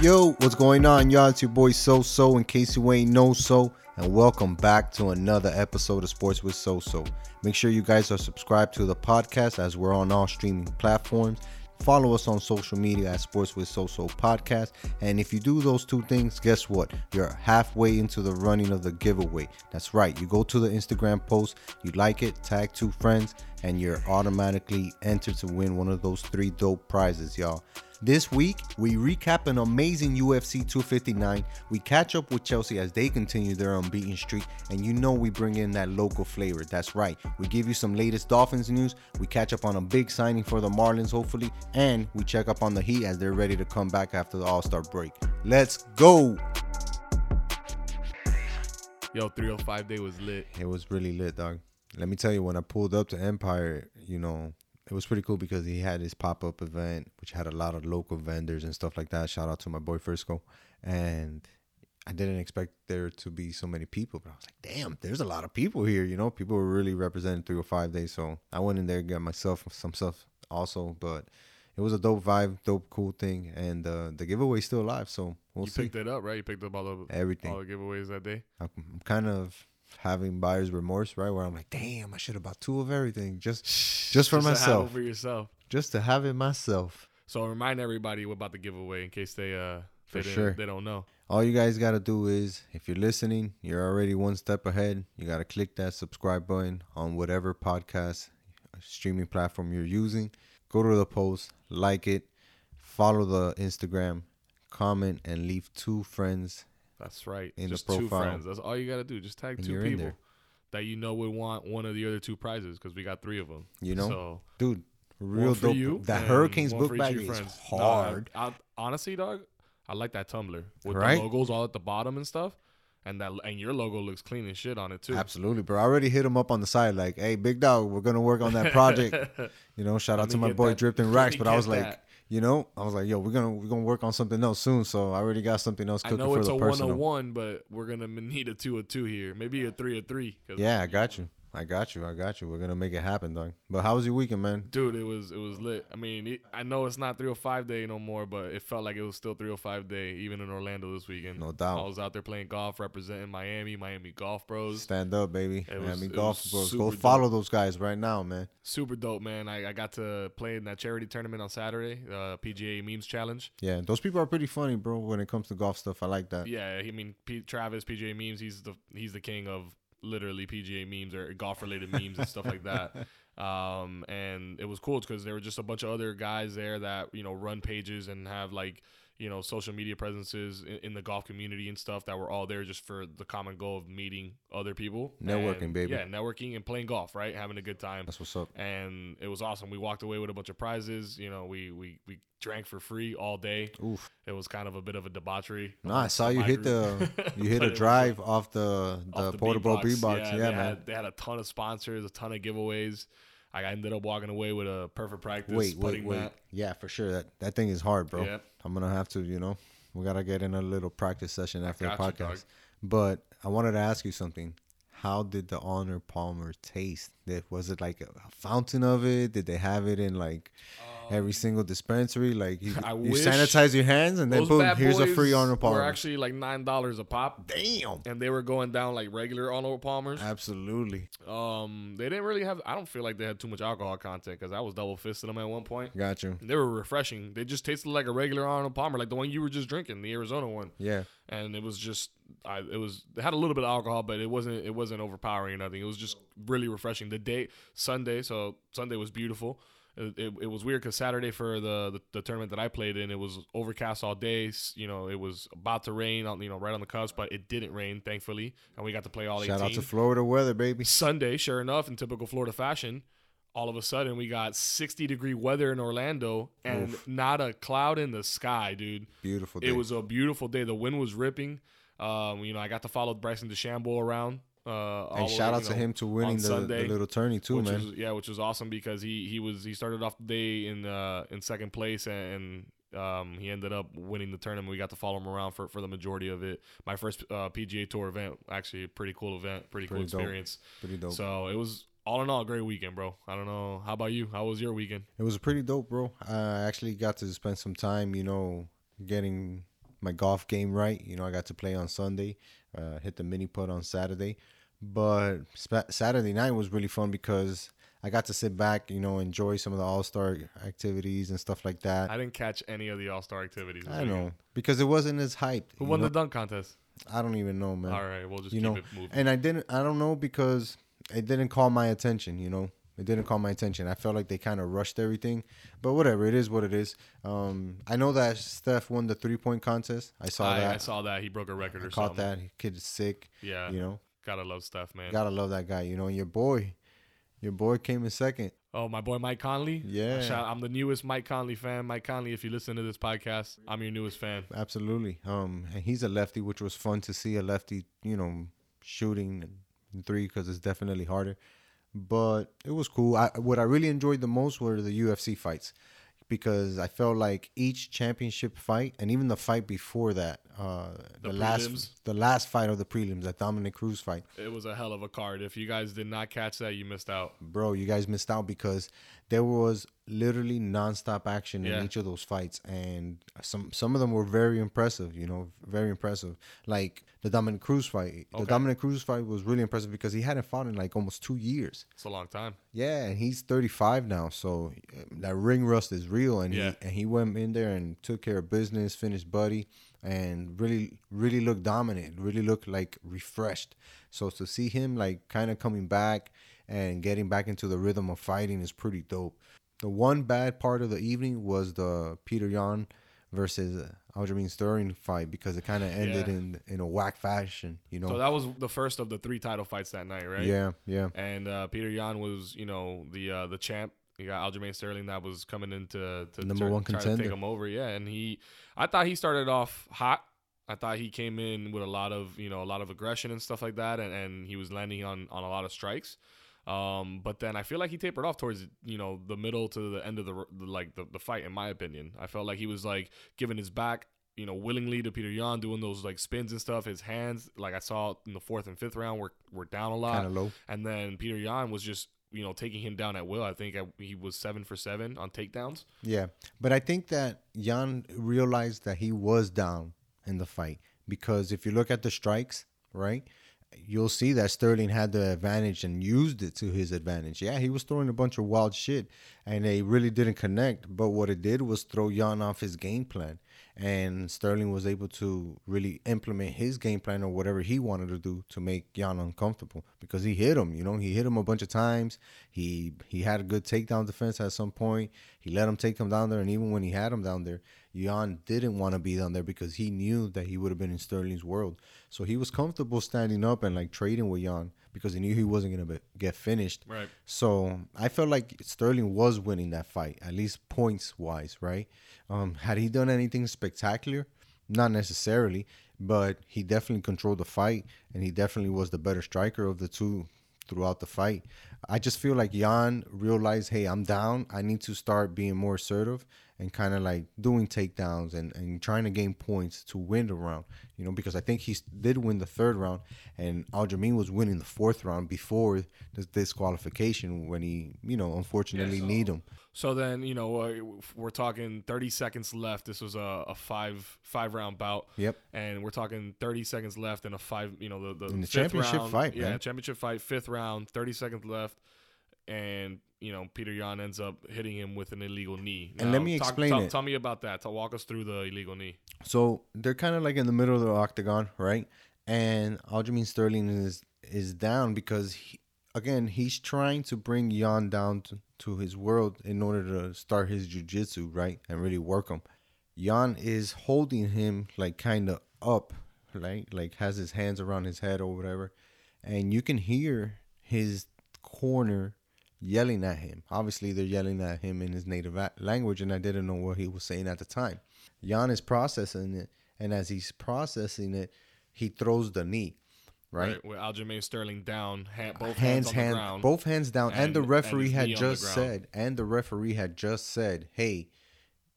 Yo, what's going on, y'all? It's your boy So So, in case you ain't So, and welcome back to another episode of Sports with So So. Make sure you guys are subscribed to the podcast as we're on all streaming platforms. Follow us on social media at Sports with So So Podcast. And if you do those two things, guess what? You're halfway into the running of the giveaway. That's right. You go to the Instagram post, you like it, tag two friends, and you're automatically entered to win one of those three dope prizes, y'all. This week, we recap an amazing UFC 259. We catch up with Chelsea as they continue their unbeaten streak, and you know we bring in that local flavor. That's right. We give you some latest Dolphins news. We catch up on a big signing for the Marlins, hopefully, and we check up on the Heat as they're ready to come back after the All Star break. Let's go! Yo, 305 day was lit. It was really lit, dog. Let me tell you, when I pulled up to Empire, you know, it was pretty cool because he had his pop up event, which had a lot of local vendors and stuff like that. Shout out to my boy Frisco. And I didn't expect there to be so many people, but I was like, damn, there's a lot of people here. You know, people were really representing 305 days. So I went in there, got myself some stuff also, but it was a dope vibe, dope, cool thing. And uh, the giveaway's still alive. So we'll you see. picked it up, right? You picked up all the Everything. all the giveaways that day. I'm I'm kind of having buyer's remorse, right? Where I'm like, damn, I should have bought two of everything just just for to have myself, it for yourself. just to have it myself. So I remind everybody about the giveaway in case they uh For they, sure. they don't know. All you guys got to do is, if you're listening, you're already one step ahead. You got to click that subscribe button on whatever podcast uh, streaming platform you're using. Go to the post, like it, follow the Instagram, comment, and leave two friends. That's right. In the Just two friends. That's all you gotta do. Just tag And two people that you know would want one of the other two prizes because we got three of them. You know? So Dude, real dope. you. that Hurricanes book bag is friends. No, I- hard. I- honestly, dog, I like that tumbler with Right? the logos all at the bottom and stuff. And that and your logo looks clean and shit on it too. Absolutely, bro. I already hit him up on the side, like, "Hey, big dog, we're gonna work on that project." you know, shout out to my boy that- Dripped and Racks. But I was like, that. You know, I was like, "Yo, we're gonna we're gonna work on something else soon." So I already got something else cooking I know for it's the a personal. 101, but we're gonna need a two of two here. Maybe a three of three. Yeah, I got you. I got you. I got you. We're gonna make it happen, dog. But how was your weekend, man? Dude, it was it was lit. I mean, it, I know it's not 305 day no more, but it felt like it was still 305 day even in Orlando this weekend. No doubt. I was out there playing golf, representing Miami, Miami Golf Bros. Stand up, baby. It Miami it Golf Bros. Go dope. follow those guys right now, man. Super dope, man. I, I got to play in that charity tournament on Saturday, uh, PGA Memes Challenge. Yeah, those people are pretty funny, bro. When it comes to golf stuff, I like that. Yeah, I mean P- Travis PGA Memes. He's the he's the king of literally PGA memes or golf related memes and stuff like that. Um, and it was cool because there were just a bunch of other guys there that you know run pages and have like you know social media presences in, in the golf community and stuff that were all there just for the common goal of meeting other people, Networking, And, baby. Yeah, networking and playing golf, right? Having a good time That's what's up. and it was awesome. We walked away with a bunch of prizes. You know, we we we drank for free all day. Oof. It was kind of a bit of a debauchery. No, I saw you hit group. the you hit a drive off the the, off the portable beatbox. beatbox. Yeah, they man. Had, they had a ton of sponsors, a ton of giveaways. I ended up walking away with a perfect practice. Wait, wait, putting wait. mat. Yeah, for sure. That that thing is hard, bro. Yep. I'm gonna have to, you know, we gotta get in a little practice session after the got you, podcast. But I wanted to ask you something. How did the Arnold Palmer taste? Was it like a, a fountain of it? Did they have it in like um, every single dispensary? Like you, Um, I you wish sanitize your hands and then Those boom, bad here's a boys free Arnold Palmer. Were actually like nine dollars a pop, Damn. and they were going down like regular Arnold Palmers. Absolutely. Um, they didn't really have. I don't feel like they had too much alcohol content because I was double fisting them at one point. Got you. They were refreshing. They just tasted like a regular Arnold Palmer, like the one you were just drinking, the Arizona one. Yeah. And it was just, I, it was, it had a little bit of alcohol, but it wasn't, it wasn't overpowering or nothing. It was just really refreshing. The day Sunday, so Sunday was beautiful. It, it, it was weird because Saturday for the, the the tournament that I played in, it was overcast all day. You know, it was about to rain, on you know, right on the cusp, but it didn't rain, thankfully, and we got to play all Shout 18. out to Florida weather, baby. Sunday, sure enough, in typical Florida fashion, all of a sudden we got 60 degree weather in Orlando and not a cloud in the sky, dude. Beautiful day. It was a beautiful day. The wind was ripping. Um, you know, I got to follow Bryson DeChambeau around. Uh, and shout way, out to know, him to winning the, Sunday, the little tourney too, which man. was yeah, which was awesome because he he was he started off the day in uh in second place and. um, he ended up winning the tournament. We got to follow him around for, for the majority of it. My first uh, PGA Tour event, actually, a pretty cool event, pretty, Pretty cool dope. experience. Pretty dope. So it was all in all a great weekend, bro. I don't know. How about you? How was your weekend? It was pretty dope, bro. I actually got to spend some time, you know, getting my golf game right. You know, I got to play on Sunday, uh, hit the mini putt on Saturday, but Saturday night was really fun because I got to sit back, you know, enjoy some of the All Star activities and stuff like that. I didn't catch any of the All Star activities. I know because it wasn't as hyped. Who won know? the dunk contest? I don't even know, man. All right, we'll just you keep know, it moving. and I didn't. I don't know because it didn't call my attention. You know, it didn't call my attention. I felt like they kind of rushed everything, but whatever. It is what it is. Um, I know that Steph won the three point contest. I saw I, that. I saw that he broke a record I or caught something. that. Kid is sick. Yeah, You know, gotta love Steph, man. gotta love that guy. You know, and your boy, your boy came in second. Oh, my boy Mike Conley. Yeah. Shout- I'm the newest Mike Conley fan. Mike Conley, if you listen to this podcast, I'm your newest fan. Absolutely. Um, and he's a lefty, which was fun to see a lefty, you know, shooting in three because it's definitely harder. But it was cool. I what I really enjoyed the most were the UFC fights because I felt like each championship fight and even the fight before that, uh, the, The last the last fight of the prelims, that Dominick Cruz fight, It was a hell of a card. If you guys did not catch that, you missed out. bro, you guys missed out because there was literally nonstop action Yeah. in each of those fights, and some some of them were very impressive. You know, very impressive. Like the Dominick Cruz fight. The Okay. Dominick Cruz fight was really impressive because he hadn't fought in like almost two years. It's a long time. Yeah, and he's 35 now, so uh, that ring rust is real. And Yeah. he and he went in there and took care of business, finished Buddy, and really, really looked dominant. Really looked like refreshed. So to see him like kind of coming back and getting back into the rhythm of fighting is pretty dope. The one bad part of the evening was the Peter Yan versus Aljamain Sterling fight because it kind of ended Yeah. in in a whack fashion. You know. So that was the first of the three title fights that night, right? Yeah, yeah. And uh, Peter Yan was, you know, the uh, the champ. You got Aljamain Sterling that was coming into to Number try, one try to take him over. Yeah, and he, I thought he started off hot. I thought he came in with a lot of, you know, a lot of aggression and stuff like that, and, and he was landing on on a lot of strikes. Um, but then I feel like he tapered off towards you know the middle to the end of the, the like the, the fight. In my opinion, I felt like he was like giving his back, you know, willingly to Peter Yan, doing those like spins and stuff. His hands, like I saw in the fourth and fifth round, were were down a lot. Kind of low. And then Peter Yan was just, you know, taking him down at will. I think I, he was seven for seven on takedowns. Yeah, but I think that Yan realized that he was down in the fight because if you look at the strikes, right, you'll see that Sterling had the advantage and used it to his advantage. Yeah, he was throwing a bunch of wild shit and they really didn't connect, but what it did was throw Yan off his game plan. And Sterling was able to really implement his game plan or whatever he wanted to do to make Yan uncomfortable because he hit him. You know, he hit him a bunch of times. He he had a good takedown defense at some point. He let him take him down there, and even when he had him down there, Yan didn't want to be down there because he knew that he would have been in Sterling's world. So he was comfortable standing up and like trading with Yan because he knew he wasn't gonna be, get finished. Right. So I felt like Sterling was winning that fight, at least points wise, right? Um, had he done anything spectacular? Not necessarily, but he definitely controlled the fight, and he definitely was the better striker of the two throughout the fight. I just feel like Yan realized, hey, I'm down. I need to start being more assertive and kind of like doing takedowns and, and trying to gain points to win the round. You know, because I think he did win the third round, and Aljamain was winning the fourth round before the disqualification when he, you know, unfortunately so- need him. So then, you know, uh, we're talking 30 seconds left. This was a, a five five round bout. Yep. And we're talking 30 seconds left in a five, you know, the, the, the championship round, fight, Yeah, man. championship fight, fifth round, 30 seconds left. And, you know, Peter Yan ends up hitting him with an illegal knee. And let me talk- explain talk- it. Tell me about that. To walk us through the illegal knee. So they're kind of like in the middle of the octagon, right? And Aljamain Sterling is is down because he, again he's trying to bring Yan down to, to his world in order to start his jujitsu, right, and really work him. Yan is holding him like kind of up, right, like has his hands around his head or whatever, and you can hear his corner yelling at him. Obviously, they're yelling at him in his native language, and I didn't know what he was saying at the time. Yan is processing it, and as he's processing it, he throws the knee, right? With Aljamain Sterling down, hand, both hands, hands, on hand, the ground. both hands down, and, the and- and referee his had the just said, and the referee had just said, hey,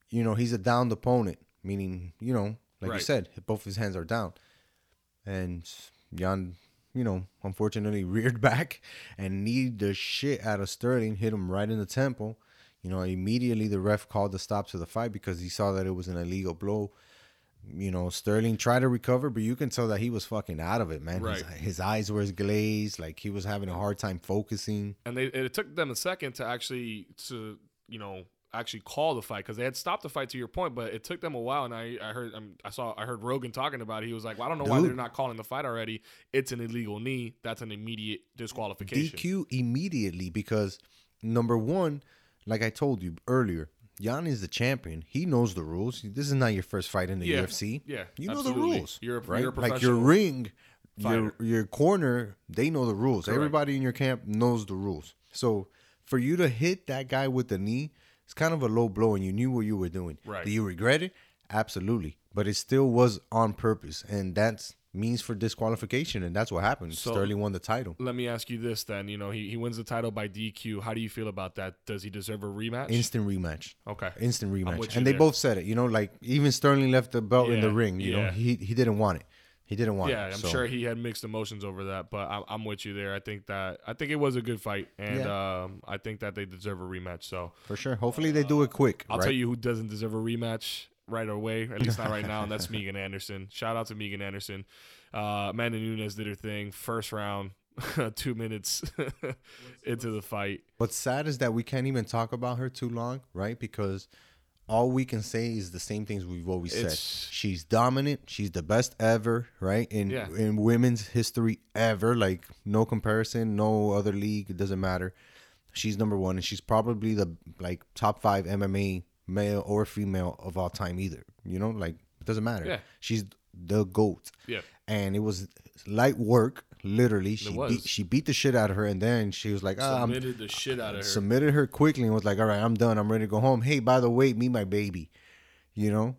you know, he's a downed opponent, meaning, you know, like you Right. said, both his hands are down, and Yan, you know, unfortunately reared back and kneed the shit out of Sterling, hit him right in the temple. You know, immediately the ref called the stop to the fight because he saw that it was an illegal blow. You know, Sterling tried to recover, but you can tell that he was fucking out of it, man. Right. His, his eyes were glazed, like he was having a hard time focusing. and they it took them a second to actually to you know actually call the fight because they had stopped the fight to your point, but it took them a while. And I I heard um, I saw I heard Rogan talking about it. He was like, well, I don't know why they're not calling the fight already. It's an illegal knee. That's an immediate disqualification. DQ immediately because number one, like I told you earlier, Yan is the champion. He knows the rules. This is not your first fight in the Yeah. UFC. Yeah, You know the rules. You're a- right? you're a like your ring, your your corner, they know the rules. Correct. Everybody in your camp knows the rules. So for you to hit that guy with the knee, it's kind of a low blow, and you knew what you were doing. Right. Do you regret it? Absolutely. But it still was on purpose, and that's means for disqualification, and that's what happened. So- Sterling won the title. Let me ask you this then. You know, he, he wins the title by DQ. How do you feel about that? Does he deserve a rematch? Instant rematch. okay. Instant rematch. And they there. both said it. You know, like even Sterling left the belt in the Yeah, ring. You know, he he didn't want it. He didn't want Yeah, it. I'm so- sure he had mixed emotions over that, but I'm, I'm with you there. I think that I think it was a good fight, and um, I think that they deserve a rematch. So for sure. Hopefully they do it quick. I'll right? tell you who doesn't deserve a rematch right away, at least not right now, and that's Megan Anderson. Shout out to Megan Anderson. Uh, Amanda Nunes did her thing, first round, two minutes into the fight. What's sad is that we can't even talk about her too long, right? Because all we can say is the same things we've always said. She's dominant. She's the best ever, right? In Yeah. in women's history ever. Like no comparison, no other league. It doesn't matter. She's number one, and she's probably the like top five MMA male or female of all time either. You know, like it doesn't matter. Yeah. She's the goat. Yeah, and it was light work. Literally, she beat she beat the shit out of her, and then she was like, "Ah, I'm submitted the shit out of her. submitted her quickly and was like, "All right, I'm done. I'm ready to go home." Hey, by the way, meet my baby. You know,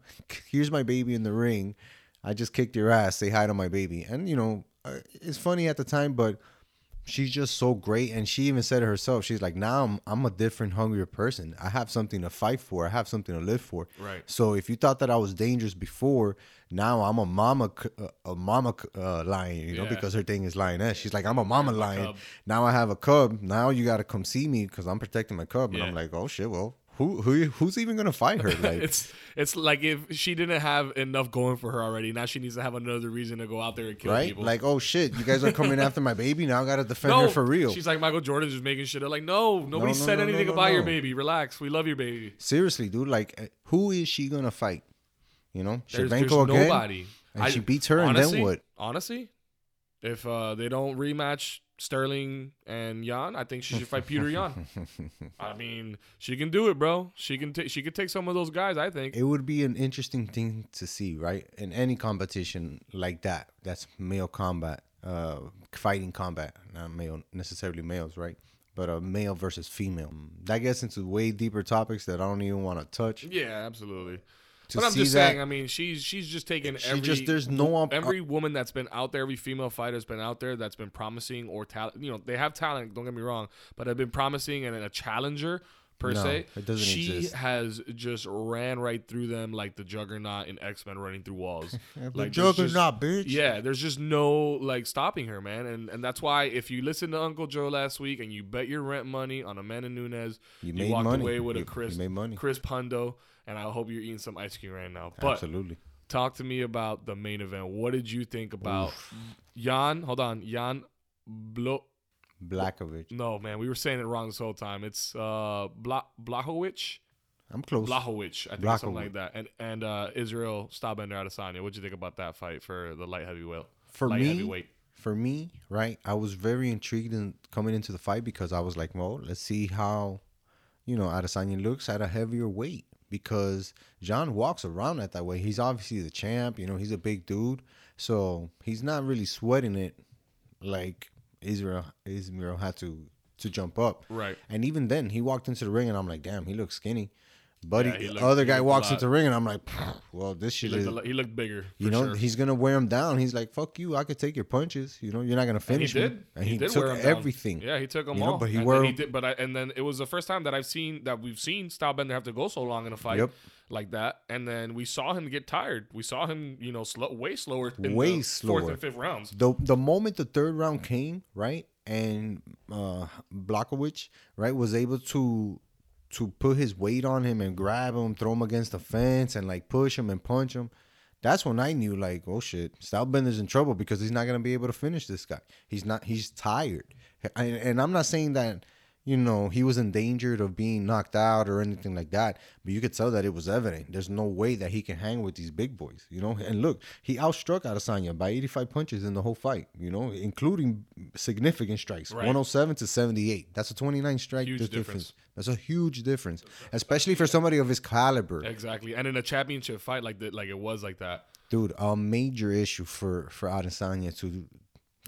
here's my baby in the ring. I just kicked your ass. Say hi to my baby. And you know, uh, it's funny at the time, but she's just so great. And she even said it herself. She's like, now I'm I'm a different, hungrier person. I have something to fight for. I have something to live for. Right. So if you thought that I was dangerous before, now I'm a mama, a mama uh, lion. You know, Yeah. because her thing is lioness. She's like, I'm a mama lion. cub. Now I have a cub. Now you got to come see me because I'm protecting my cub. And I'm like, oh shit. Well, who who who's even gonna fight her? Like, it's it's like if she didn't have enough going for her already, now she needs to have another reason to go out there and kill right? people. Like, oh shit, you guys are coming after my baby. Now I gotta defend no, her for real. She's like Michael Jordan just making shit up. Like, no, nobody no, said no, no, anything about your baby. Relax. We love your baby. Seriously, dude. Like, uh, who is she gonna fight? You know, There's, again. nobody. And she beats her, and then honestly- what? Honestly, if uh, they don't rematch Sterling and Yan, I think she should fight Peter Yan. I mean, she can do it, bro. She can take she could take some of those guys. I think. It would be an interesting thing to see, right? In any competition like that, that's male combat, uh, fighting combat, not male necessarily males, right? But a male versus female. That gets into way deeper topics that I don't even want to touch. Yeah, absolutely. But I'm just that- saying. I mean, she's she's just taking She every just- there's no op- every woman that's been out there, every female fighter that's been out there that's been promising or talent. You know, they have talent. Don't get me wrong, but have been promising and a challenger per No, se. it doesn't she exist. has just ran right through them like the Juggernaut in X Men running through walls. the like just- juggernaut, bitch. Yeah, there's just no like stopping her, man, and and that's why if you listen to Uncle Joe last week and you bet your rent money on Amanda Nunes, You you, made walked money. away with You- a crisp, you made money. crisp hundo, and I hope you're eating some ice cream right now. But Absolutely. talk to me about the main event. What did you think about Jan? Hold on, Jan Blo. Blackovich. No, man, we were saying it wrong this whole time. It's uh Bla- Blachowicz. I'm close. Blachowicz, I think Blachowicz. something like that. And and uh, Israel Stylebender Adesanya. What'd you think about that fight for the light heavyweight? For light me, heavyweight. for me, right, I was very intrigued in coming into the fight because I was like, well, let's see how, you know, Adesanya looks at a heavier weight because John walks around at that way. He's obviously the champ, you know, he's a big dude, so he's not really sweating it like Israel Israel had to to jump up. Right. And even then, he walked into the ring, and I'm like, damn, he looks skinny. Buddy, Yeah, he looked- other guy walks into the ring, and I'm like, well, this He shit looked, is a lo- he looked bigger. you know, sure. he's gonna wear him down. He's like, "Fuck you! I could take your punches. You know, you're not gonna finish And he me." did. And he, did took him down. everything. Yeah, he took them You know, all. but he and wore- he did. But I, and then it was the first time that I've seen that we've seen Stylebender have to go so long in a fight Yep. like that. And then we saw him get tired. We saw him, you know, slow, way slower. In Way the slower. Fourth and fifth rounds. The the moment the third round came, right, and uh Blachowicz, right, was able to to put his weight on him and grab him, throw him against the fence, and like push him and punch him. That's when I knew, like, oh shit, Stylebender's in trouble because he's not gonna be able to finish this guy. He's not. He's tired, and, and I'm not saying that you know, he was endangered of being knocked out or anything like that. But you could tell that it was evident. There's no way that he can hang with these big boys, you know. And look, he outstruck Adesanya by 85 punches in the whole fight, you know, including significant strikes, right. 107 to 78. That's a 29 strike huge difference. difference. That's a huge difference, especially for somebody of his caliber. Exactly, and in a championship fight like that, like it was like that. Dude, a major issue for for Adesanya to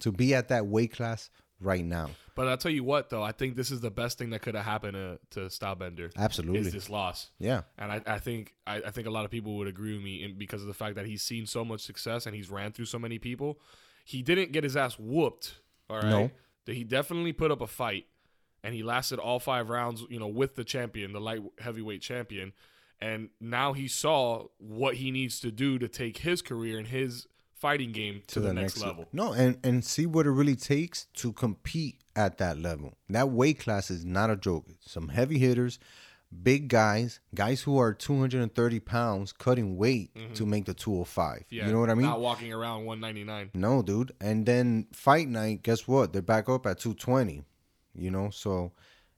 to be at that weight class right now. But I'll tell you what, though, I think this is the best thing that could have happened to, to Stylebender. Absolutely, is this loss. Yeah, and I, I think I, I think a lot of people would agree with me in, because of the fact that he's seen so much success and he's ran through so many people. He didn't get his ass whooped. All right, no. he definitely put up a fight, and he lasted all five rounds. You know, with the champion, the light heavyweight champion, and now he saw what he needs to do to take his career and his fighting game to, to the, the, next, next level. No, and and see what it really takes to compete at that level. That weight class is not a joke. Some heavy hitters, big guys, guys who are 230 pounds cutting weight mm-hmm. to make the 205. Yeah, you know what I mean? Not walking around 199. No, dude. And then fight night, guess what? They're back up at 220. You know, so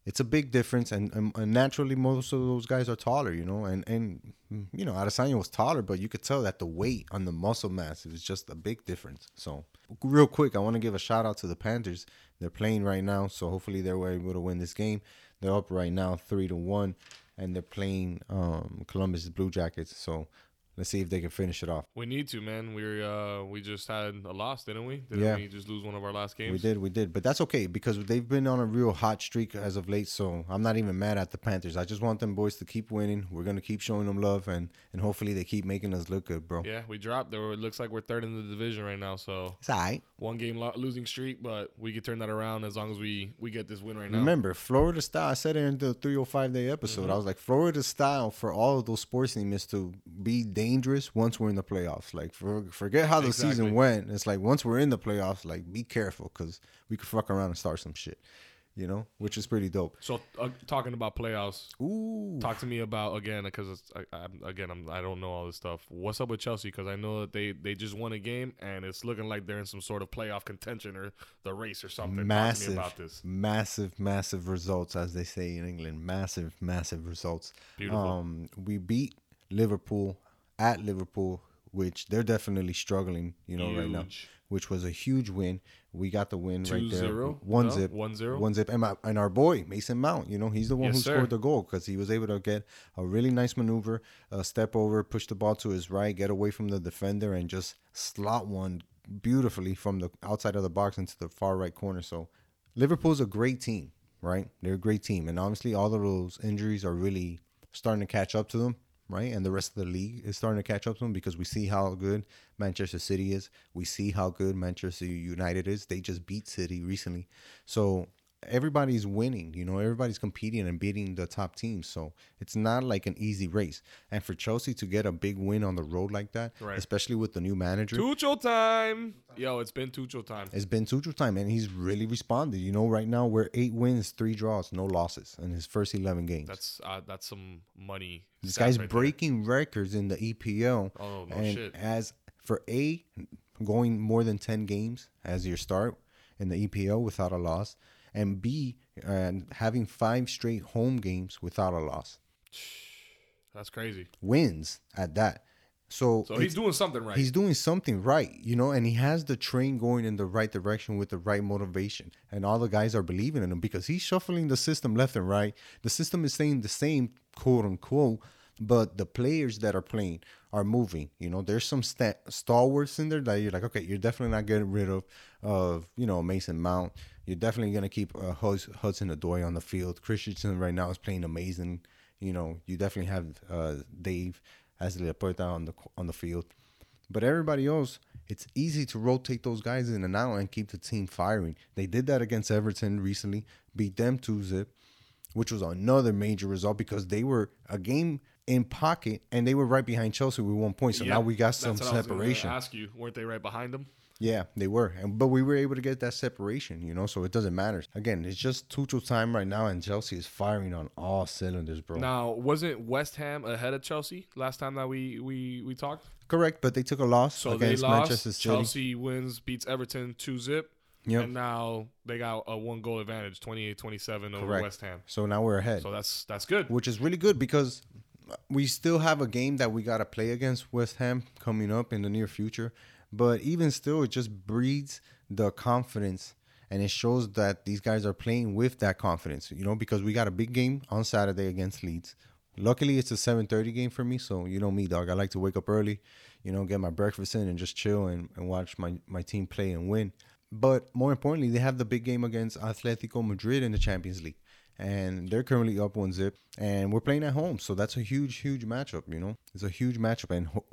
it's a big difference, and, and, and, naturally most of those guys are taller, you know, and and you know Adesanya was taller, but you could tell that the weight on the muscle mass is just a big difference. So real quick, I want to give a shout out to the Panthers. They're playing right now, so hopefully they're able to win this game. They're up right now three to one, and they're playing um, Columbus Blue Jackets. So Let's see if they can finish it off. We need to, man. We uh we just had a loss, didn't we? Didn't yeah. we just lose one of our last games? We did, we did. But that's okay because they've been on a real hot streak as of late. So I'm not even mad at the Panthers. I just want them boys to keep winning. We're gonna keep showing them love and and hopefully they keep making us look good, bro. Yeah, we dropped. There it looks like we're third in the division right now. So it's all right. One game lo- losing streak, but we can turn that around as long as we we get this win right now. Remember, Florida style. I said it in the 305 day episode. Mm-hmm. I was like, Florida style for all of those sports teams is to be dangerous once we're in the playoffs. Like, for, forget how the exactly. season went. It's like once we're in the playoffs, like be careful because we could fuck around and start some shit. You know, which is pretty dope. So, uh, talking about playoffs, ooh, talk to me about again because again I'm, I don't know all this stuff. What's up with Chelsea? Because I know that they they just won a game and it's looking like they're in some sort of playoff contention or the race or something. Massive, about this. massive, massive results, as they say in England. Massive, massive results. Beautiful. Um, we beat Liverpool at Liverpool, which they're definitely struggling, you know, huge. right now, which was a huge win. We got the win Two right there. Zero? One no, zip. One zero. One zip. And, my, and our boy, Mason Mount, you know, he's the one yes, who sir. scored the goal because he was able to get a really nice maneuver, a step over, push the ball to his right, get away from the defender, and just slot one beautifully from the outside of the box into the far right corner. So Liverpool's a great team, right? They're a great team. And obviously, all of those injuries are really starting to catch up to them right? And the rest of the league is starting to catch up to them because we see how good Manchester City is. We see how good Manchester United is. They just beat City recently. So everybody's winning, you know, everybody's competing and beating the top teams. So it's not like an easy race. And for Chelsea to get a big win on the road like that, right. especially with the new manager. Tuchel time. Yo, it's been Tuchel time. It's been Tuchel time, and he's really responded. You know, right now we're eight wins, three draws, no losses in his first eleven games. That's uh, that's some money. This guy's right breaking there. records in the EPL. Oh no and shit! As for a going more than ten games as your start in the EPL without a loss, and B, and having five straight home games without a loss. That's crazy. Wins at that. So, so he's doing something right. He's doing something right, you know, and he has the train going in the right direction with the right motivation. And all the guys are believing in him because he's shuffling the system left and right. The system is staying the same, quote unquote, but the players that are playing are moving. You know, there's some st- stalwarts in there that you're like, okay, you're definitely not getting rid of, of you know, Mason Mount. You're definitely gonna keep uh, Hudson-Odoi on the field. Christensen right now is playing amazing. You know, you definitely have uh, Dave Azpilicueta on the on the field, but everybody else, it's easy to rotate those guys in and out and keep the team firing. They did that against Everton recently, beat them two zip, which was another major result because they were a game in pocket and they were right behind Chelsea with one point. So yeah, now we got some separation. ask you, weren't they right behind them? Yeah, they were, and but we were able to get that separation, you know. So it doesn't matter. Again, it's just Tuchel time right now, and Chelsea is firing on all cylinders, bro. Now, wasn't West Ham ahead of Chelsea last time that we we we talked? Correct, but they took a loss So they against lost. Manchester City. Chelsea wins, beats Everton two zip, Yep. and now they got a one goal advantage, 28-27 over Correct. West Ham. So now we're ahead, So that's that's good. which is really good because we still have a game that we got to play against West Ham coming up in the near future. But even still, it just breeds the confidence and it shows that these guys are playing with that confidence, you know, because we got a big game on Saturday against Leeds. Luckily, it's a 7:30 game for me, so you know me, dog. I like to wake up early, you know, get my breakfast in and just chill and, and watch my, my team play and win. But more importantly, they have the big game against Atletico Madrid in the Champions League. And they're currently up one zip, and we're playing at home, so that's a huge, huge matchup. You know, it's a huge matchup, and ho-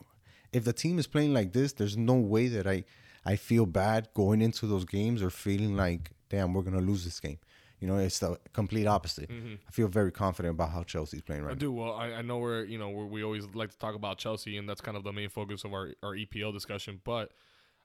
if the team is playing like this, there's no way that I I feel bad going into those games or feeling like, damn, we're gonna lose this game. You know, it's the complete opposite. I feel very confident about how Chelsea's playing I right now. I do well. I, I know we're you know we're, we always like to talk about Chelsea, and that's kind of the main focus of our our EPL discussion. But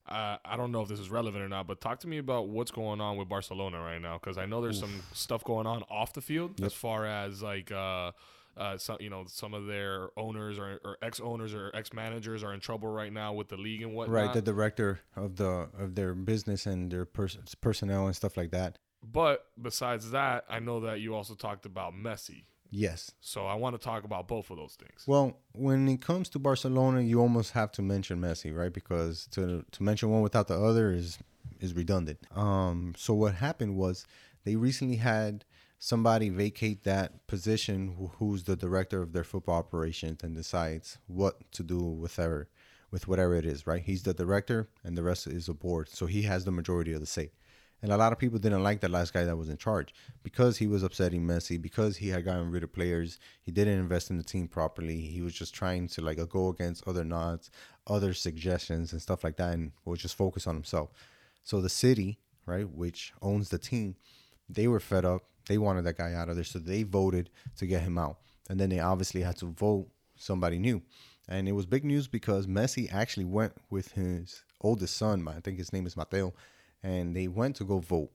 uh, I don't know if this is relevant or not. But talk to me about what's going on with Barcelona right now, because I know there's some stuff going on off the field as far as like. Uh, uh, some you know some of their owners or, or ex owners or ex managers are in trouble right now with the league and whatnot. Right, the director of the of their business and their pers- personnel and stuff like that. But besides that, I know that you also talked about Messi. Yes. So I want to talk about both of those things. Well, when it comes to Barcelona, you almost have to mention Messi, right? Because to to mention one without the other is is redundant. Um, so what happened was they recently had somebody vacate that position who's the director of their football operations and decides what to do with with whatever it is, right? He's the director and the rest is the board. So he has the majority of the say. And a lot of people didn't like that last guy that was in charge because he was upsetting Messi, because he had gotten rid of players. He didn't invest in the team properly. He was just trying to like go against other nods, other suggestions and stuff like that, and was just focus on himself. So the city, right, which owns the team, they were fed up. They wanted that guy out of there, so they voted to get him out. And then they obviously had to vote somebody new. And it was big news because Messi actually went with his oldest son, I think his name is Mateo, and they went to go vote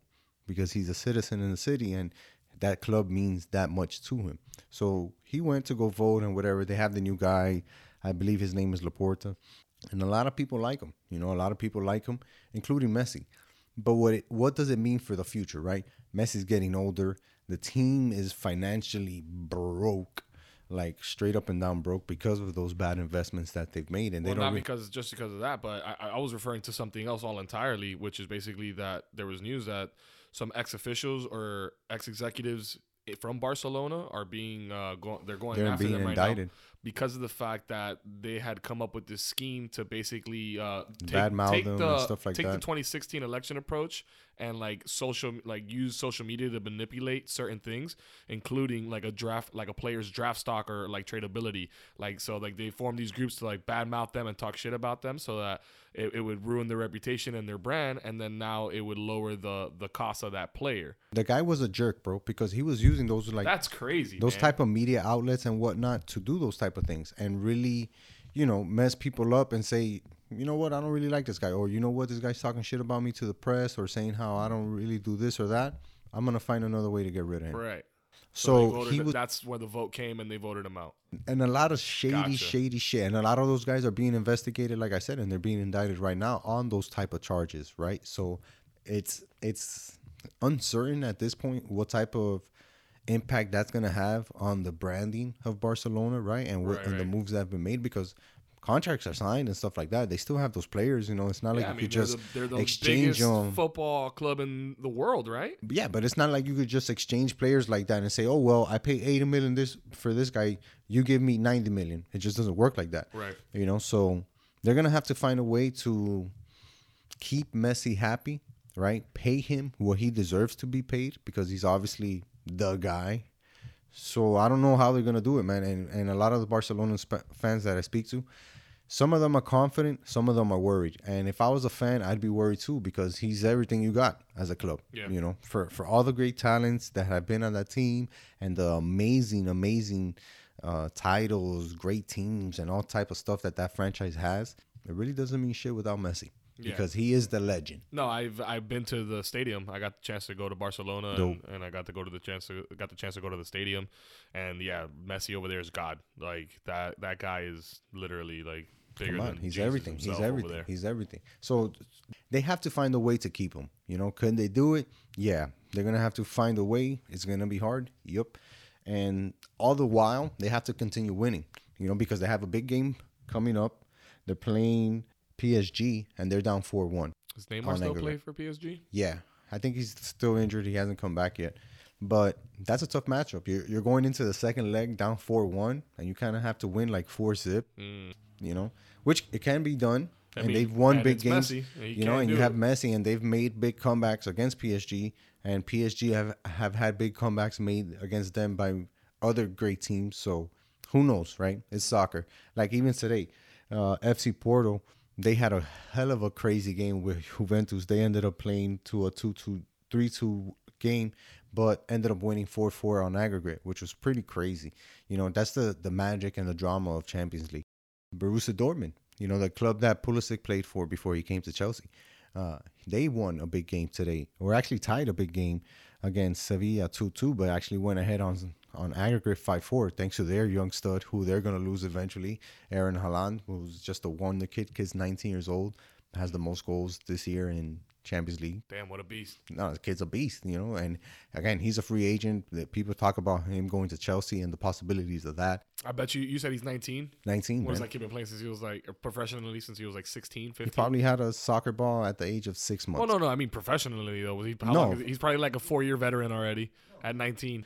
because he's a citizen in the city and that club means that much to him. So he went to go vote and whatever. They have the new guy, I believe his name is Laporta, and a lot of people like him. You know, a lot of people like him, including Messi. But what it, what does it mean for the future, right? Messi's getting older. The team is financially broke, like straight up and down broke because of those bad investments that they've made, and they well, don't. not re- because just because of that, but I, I was referring to something else all entirely, which is basically that there was news that some ex officials or ex executives from Barcelona are being uh, go- they're going They're after being them right indicted. now because of the fact that they had come up with this scheme to basically uh, take, take them the and stuff like take the 2016 election approach and like social like use social media to manipulate certain things, including like a draft like a player's draft stock or like tradability. Like so like they form these groups to like badmouth them and talk shit about them so that it, it would ruin their reputation and their brand and then now it would lower the the cost of that player. the guy was a jerk, bro, because he was using those like That's crazy. those man. type of media outlets and whatnot to do those type of things and really, you know, mess people up and say, you know what, I don't really like this guy, or you know what, this guy's talking shit about me to the press, or saying how I don't really do this or that. I'm gonna find another way to get rid of him. right. So, they voted, he was, that's where the vote came and they voted him out. and a lot of shady, Gotcha. shady shit, and a lot of those guys are being investigated, like I said, and they're being indicted right now on those type of charges, right? So, it's it's uncertain at this point what type of impact that's gonna have on the branding of Barcelona, right? And what Right, and the moves that have been made because contracts are signed and stuff like that. They still have those players, you know. It's not like yeah, I you mean, could just the, the exchange them. football club in the world, right? Yeah, but it's not like you could just exchange players like that and say, "Oh well, I pay eighty million this for this guy. You give me ninety million. It just doesn't work like that, Right. You know. So they're gonna have to find a way to keep Messi happy, right? Pay him what he deserves to be paid because he's obviously the guy. So I don't know how they're gonna do it, man. And and a lot of the Barcelona sp- fans that I speak to, some of them are confident, some of them are worried. And if I was a fan, I'd be worried too because he's everything you got as a club. Yeah. You know, for for all the great talents that have been on that team and the amazing, amazing uh, titles, great teams, and all type of stuff that that franchise has, it really doesn't mean shit without Messi. Yeah. because he is the legend. No, I've I've been to the stadium. I got the chance to go to Barcelona, and, and I got to go to the chance to got the chance to go to the stadium, and yeah, Messi over there is God. Like that that guy is literally like bigger Come on, than he's Jesus everything. He's everything. He's everything. So they have to find a way to keep him. You know, can they do it? Yeah, they're gonna have to find a way. It's gonna be hard. Yep. And all the while, they have to continue winning. You know, because they have a big game coming up. They're playing PSG, and they're down four one. Does Neymar still play for PSG? Yeah, I think he's still injured. He hasn't come back yet. But that's a tough matchup. You're, you're going into the second leg down 4 1, and you kind of have to win like 4 zip, Mm. you know, which it can be done. I and mean, they've won big games, he you know, and you have it. Messi, and they've made big comebacks against PSG, and PSG have, have had big comebacks made against them by other great teams. So who knows, right? It's soccer. Like even today, uh, FC Porto, they had a hell of a crazy game with Juventus. They ended up playing to a 2 2 3 2 game, but ended up winning 4 4 on aggregate, which was pretty crazy. You know, that's the, the magic and the drama of Champions League. Borussia Dortmund, you know, the club that Pulisic played for before he came to Chelsea. Uh, they won a big game today, or actually tied a big game against Sevilla 2 2, but actually went ahead on on aggregate 5 4, thanks to their young stud, who they're going to lose eventually. Aaron Haaland, who's just a wonder kid, kid's 19 years old, has the most goals this year in Champions League. Damn, what a beast! No, the kid's a beast, you know. And again, he's a free agent. That people talk about him going to Chelsea and the possibilities of that. I bet you you said he's 19. 19, Was man. like he's been playing since he was like professionally since he was like 16, 15. He probably had a soccer ball at the age of six months. Oh no, no, I mean professionally though. Was he? How No. long? He's probably like a four year veteran already at 19.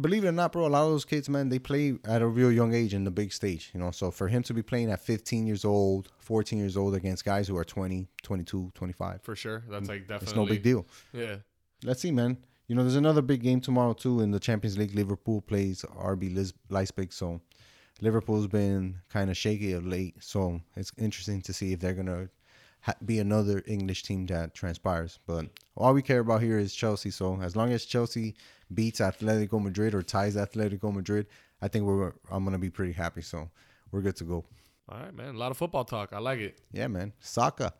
Believe it or not, bro, a lot of those kids, man, they play at a real young age in the big stage, you know. So for him to be playing at 15 years old, 14 years old against guys who are 20, 22, 25, For sure, that's like definitely it's no big deal. Yeah, Let's see, man. You know, there's another big game tomorrow too in the Champions League. Liverpool plays RB Lis- Leipzig, so Liverpool's been kind of shaky of late. So it's interesting to see if they're gonna ha- be another English team that transpires. But all we care about here is Chelsea. So as long as Chelsea beats Atletico Madrid or ties Atletico Madrid, I think we're I'm gonna be pretty happy. So we're good to go. all right, man. A lot of football talk. I like it. Yeah, man. Soccer.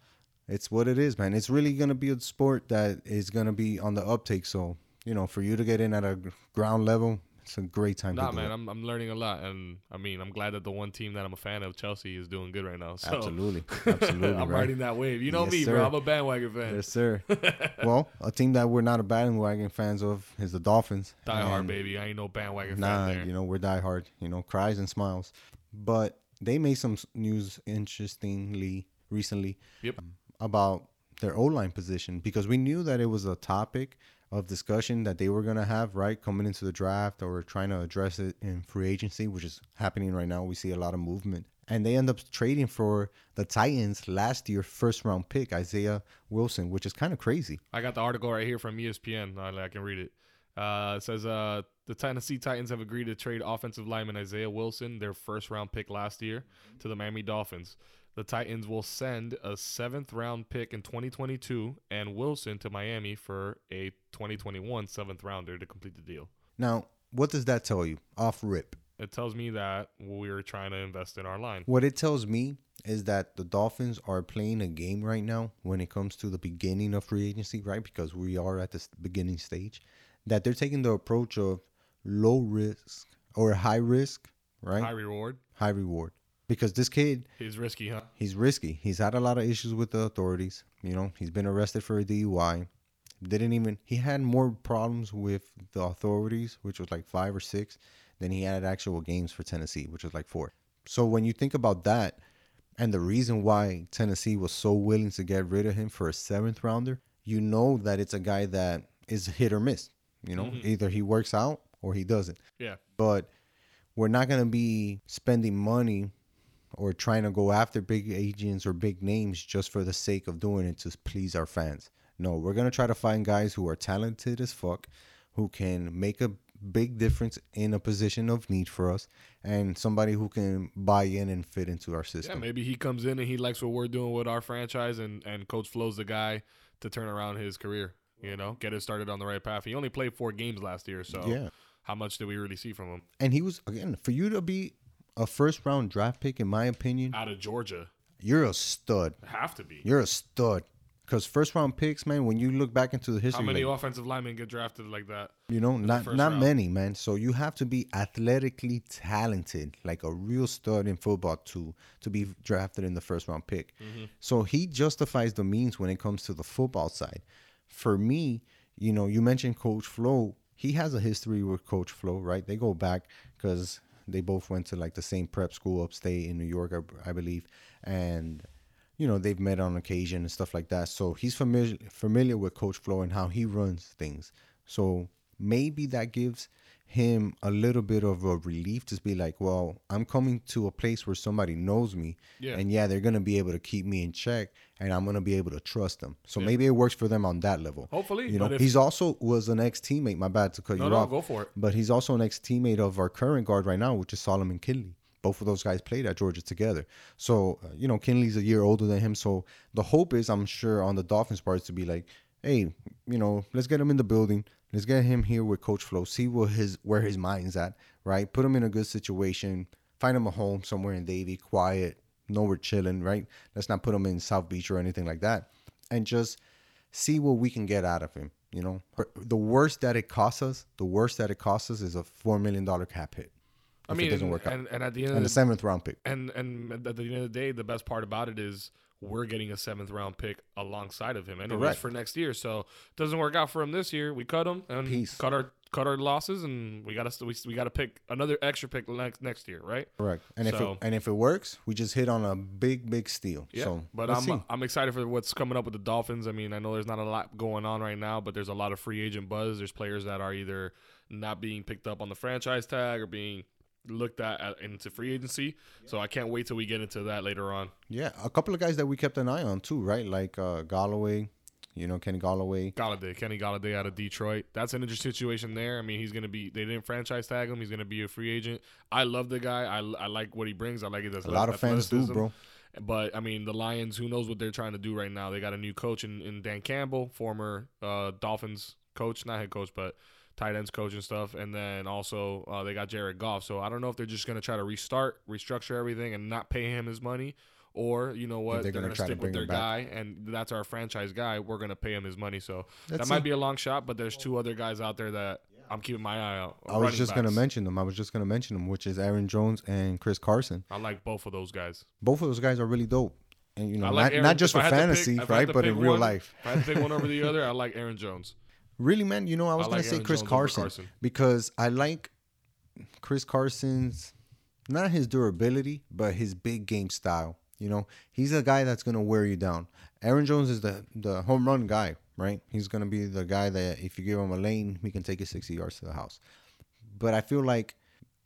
It's what it is, man. It's really going to be a sport that is going to be on the uptake. So, you know, for you to get in at a ground level, it's a great time Nah, to do man. I'm I'm learning a lot, and I mean, I'm glad that the one team that I'm a fan of, Chelsea, is doing good right now. So Absolutely. Absolutely. I'm right. riding that wave. You know Yes, me, sir. bro. I'm a bandwagon fan. Yes, sir. well, a team that we're not a bandwagon fans of is the Dolphins. Die hard, baby. I ain't no bandwagon Nah, fan there. you know, we're die hard. You know, cries and smiles. But they made some news interestingly recently Yep. about their O line position because we knew that it was a topic of discussion that they were going to have, right? Coming into the draft or trying to address it in free agency, which is happening right now. We see a lot of movement. And they end up trading for the Titans last year, first round pick, Isaiah Wilson, which is kind of crazy. I got the article right here from ESPN. I, I can read it. Uh, it says uh, the Tennessee Titans have agreed to trade offensive lineman Isaiah Wilson, their first round pick last year, to the Miami Dolphins. The Titans will send a seventh round pick in 2022 and Wilson to Miami for a 2021 seventh rounder to complete the deal. Now, what does that tell you off rip? It tells me that we're trying to invest in our line. What it tells me is that the Dolphins are playing a game right now when it comes to the beginning of free agency, right? Because we are at this beginning stage, that they're taking the approach of low risk or high risk, right? High reward. high reward. Because this kid, He's risky, huh? he's risky. He's had a lot of issues with the authorities. You know, he's been arrested for a DUI. Didn't even he had more problems with the authorities, which was like five or six, than he had actual games for Tennessee, which was like four. So when you think about that, and the reason why Tennessee was so willing to get rid of him for a seventh rounder, you know that it's a guy that is hit or miss. You know, mm-hmm. either he works out or he doesn't Yeah. but we're not going to be spending money or trying to go after big agents or big names just for the sake of doing it to please our fans. No, we're going to try to find guys who are talented as fuck, who can make a big difference in a position of need for us, and somebody who can buy in and fit into our system. Yeah, maybe he comes in and he likes what we're doing with our franchise, and and Coach Flo's the guy to turn around his career. You know, get it started on the right path. He only played four games last year, so Yeah. how much did we really see from him And he was, again, for you to be a first round draft pick, in my opinion, out of Georgia? you're a stud. Have to be. You're a stud. Because first round picks, man, when you look back into the history, How many like, offensive linemen get drafted like that? you know, not not round. many, man. So you have to be athletically talented, like a real stud in football to to be drafted in the first round pick. Mm-hmm. So he justifies the means when it comes to the football side. For me, you know, you mentioned Coach Flo. He has a history with Coach Flo, right? They go back because they both went to like the same prep school upstate in New York, I, I believe, and you know they've met on occasion and stuff like that. So he's familiar familiar with Coach Flo and how he runs things. So maybe that gives him a little bit of a relief to be like, well, I'm coming to a place where somebody knows me, Yeah. and yeah, they're gonna be able to keep me in check, and I'm gonna be able to trust them. So maybe it works for them on that level. Hopefully, you know, if- he's also was an ex teammate. My bad to cut No, you no, off. go for it. But he's also an ex teammate of our current guard right now, which is Solomon Kindley. Both of those guys played at Georgia together. So, uh, you know, Kindley's a year older than him. So the hope is, I'm sure, on the Dolphins' part, is to be like, hey, you know, let's get him in the building. Let's get him here with Coach Flo. See what his where his mind's at, right? Put him in a good situation. Find him a home somewhere in Davie, quiet, nowhere chilling, right? Let's not put him in South Beach or anything like that. And just see what we can get out of him. You know, the worst that it costs us, the worst that it costs us is a four million dollar cap hit. I if mean, it doesn't and, work out, and, and at the end and of the the, seventh round pick. and and at the end of the day, the best part about it is we're getting a seventh round pick alongside of him, anyways, Correct. for next year. So doesn't work out for him this year. We cut him and Peace. cut our cut our losses, and we got to we, we got to pick another extra pick next next year, right? Correct. And if So- it, and if it works, we just hit on a big big steal. Yeah, So, but let's I'm see. I'm excited for what's coming up with the Dolphins. I mean, I know there's not a lot going on right now, but there's a lot of free agent buzz. There's players that are either not being picked up on the franchise tag or being looked at, at into free agency. So I can't wait till we get into that later on. yeah, a couple of guys that we kept an eye on too, right? Like uh, Galloway, you know, Kenny Galloway. Golladay, Kenny Golladay out of Detroit. That's an interesting situation there. I mean, he's gonna be. They didn't franchise tag him. He's gonna be a free agent. I love the guy. I, I like what he brings. I like it. his A lot of fans do, bro. But I mean, the Lions. Who knows what they're trying to do right now? They got a new coach in, in Dan Campbell, former uh, Dolphins coach, not head coach, but tight ends coach and stuff. And then also uh, they got Jared Goff. So I don't know if they're just gonna try to restart, restructure everything, and not pay him his money. Or you know what, they're they're, try to stick with their back. guy, and that's our franchise guy. We're gonna pay him his money. So Let's that might be a long shot, but there's two other guys out there that I'm keeping my eye out. I was just gonna mention them. I was just gonna mention them, which is Aaron Jones and Chris Carson. I like both of those guys. Both of those guys are really dope, and you know, like not, Aaron, not just for to fantasy, pick- if I had right? But in real one- life. If I had to pick one over the other, I like Aaron Jones. Really, man, you know, I was I gonna like say Aaron Chris Carson, Carson. because I like Chris Carson's not his durability, but his big game style. You know, he's a guy that's gonna wear you down. Aaron Jones is the the home run guy, right? He's gonna be the guy that if you give him a lane, he can take it sixty yards to the house. But I feel like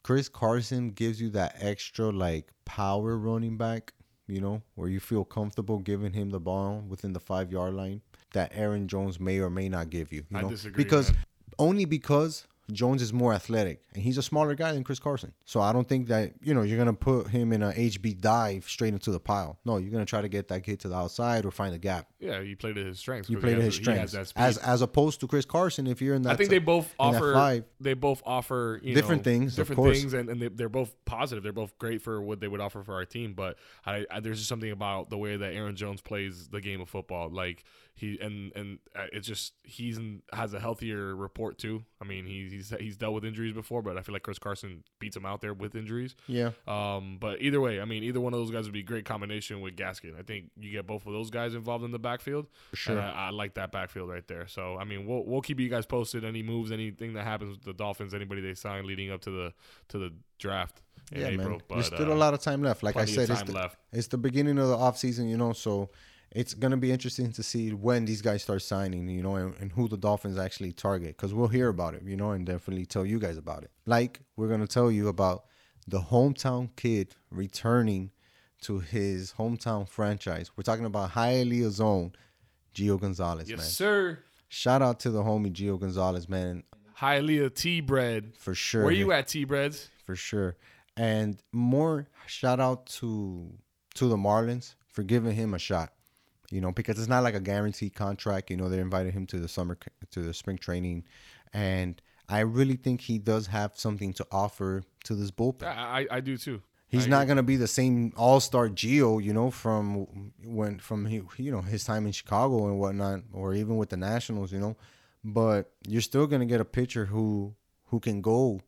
Chris Carson gives you that extra like power running back, you know, where you feel comfortable giving him the ball within the five yard line that Aaron Jones may or may not give you. you I know? disagree, because man. only because Jones is more athletic and he's a smaller guy than Chris Carson. So I don't think that, you know, you're going to put him in a HB dive straight into the pile. No, you're going to try to get that kid to the outside or find a gap. Yeah, you played to his strengths. You play to his strengths. As as opposed to Chris Carson, if you're in that I think they both offer five. they both offer you Different know, things, different things, and, and they, they're both positive. They're both great for what they would offer for our team. But I, I there's just something about the way that Aaron Jones plays the game of football. Like he and and uh, it's just he's in, has a healthier report too. I mean he, he's he's dealt with injuries before, but I feel like Chris Carson beats him out there with injuries. Yeah. Um, but either way, I mean, either one of those guys would be a great combination with Gaskin. I think you get both of those guys involved in the backfield. For sure. I, I like that backfield right there. So I mean, we'll we'll keep you guys posted. Any moves, anything that happens with the Dolphins, anybody they sign leading up to the to the draft in Yeah, April. man. But, There's still uh, a lot of time left. Like I said, it's the, left. it's the beginning of the off season, you know, so it's gonna be interesting to see when these guys start signing, you know, and, and who the Dolphins actually target, because we'll hear about it, you know, and definitely tell you guys about it. Like we're gonna tell you about the hometown kid returning to his hometown franchise. We're talking about Hialeah's own Gio Gonzalez, Yes, man. sir. Shout out to the homie Gio Gonzalez, man, Hialeah T bread. for sure. Where you at, T breads? for sure. And more shout out to to the Marlins for giving him a shot. You know, because it's not like a guaranteed contract. You know, they invited him to the summer to the spring training, and I really think he does have something to offer to this bullpen. I, I I do too. He's not gonna be the same All Star Gio, you know, from when from he, you know his time in Chicago and whatnot, or even with the Nationals, you know. But you're still gonna get a pitcher who who can go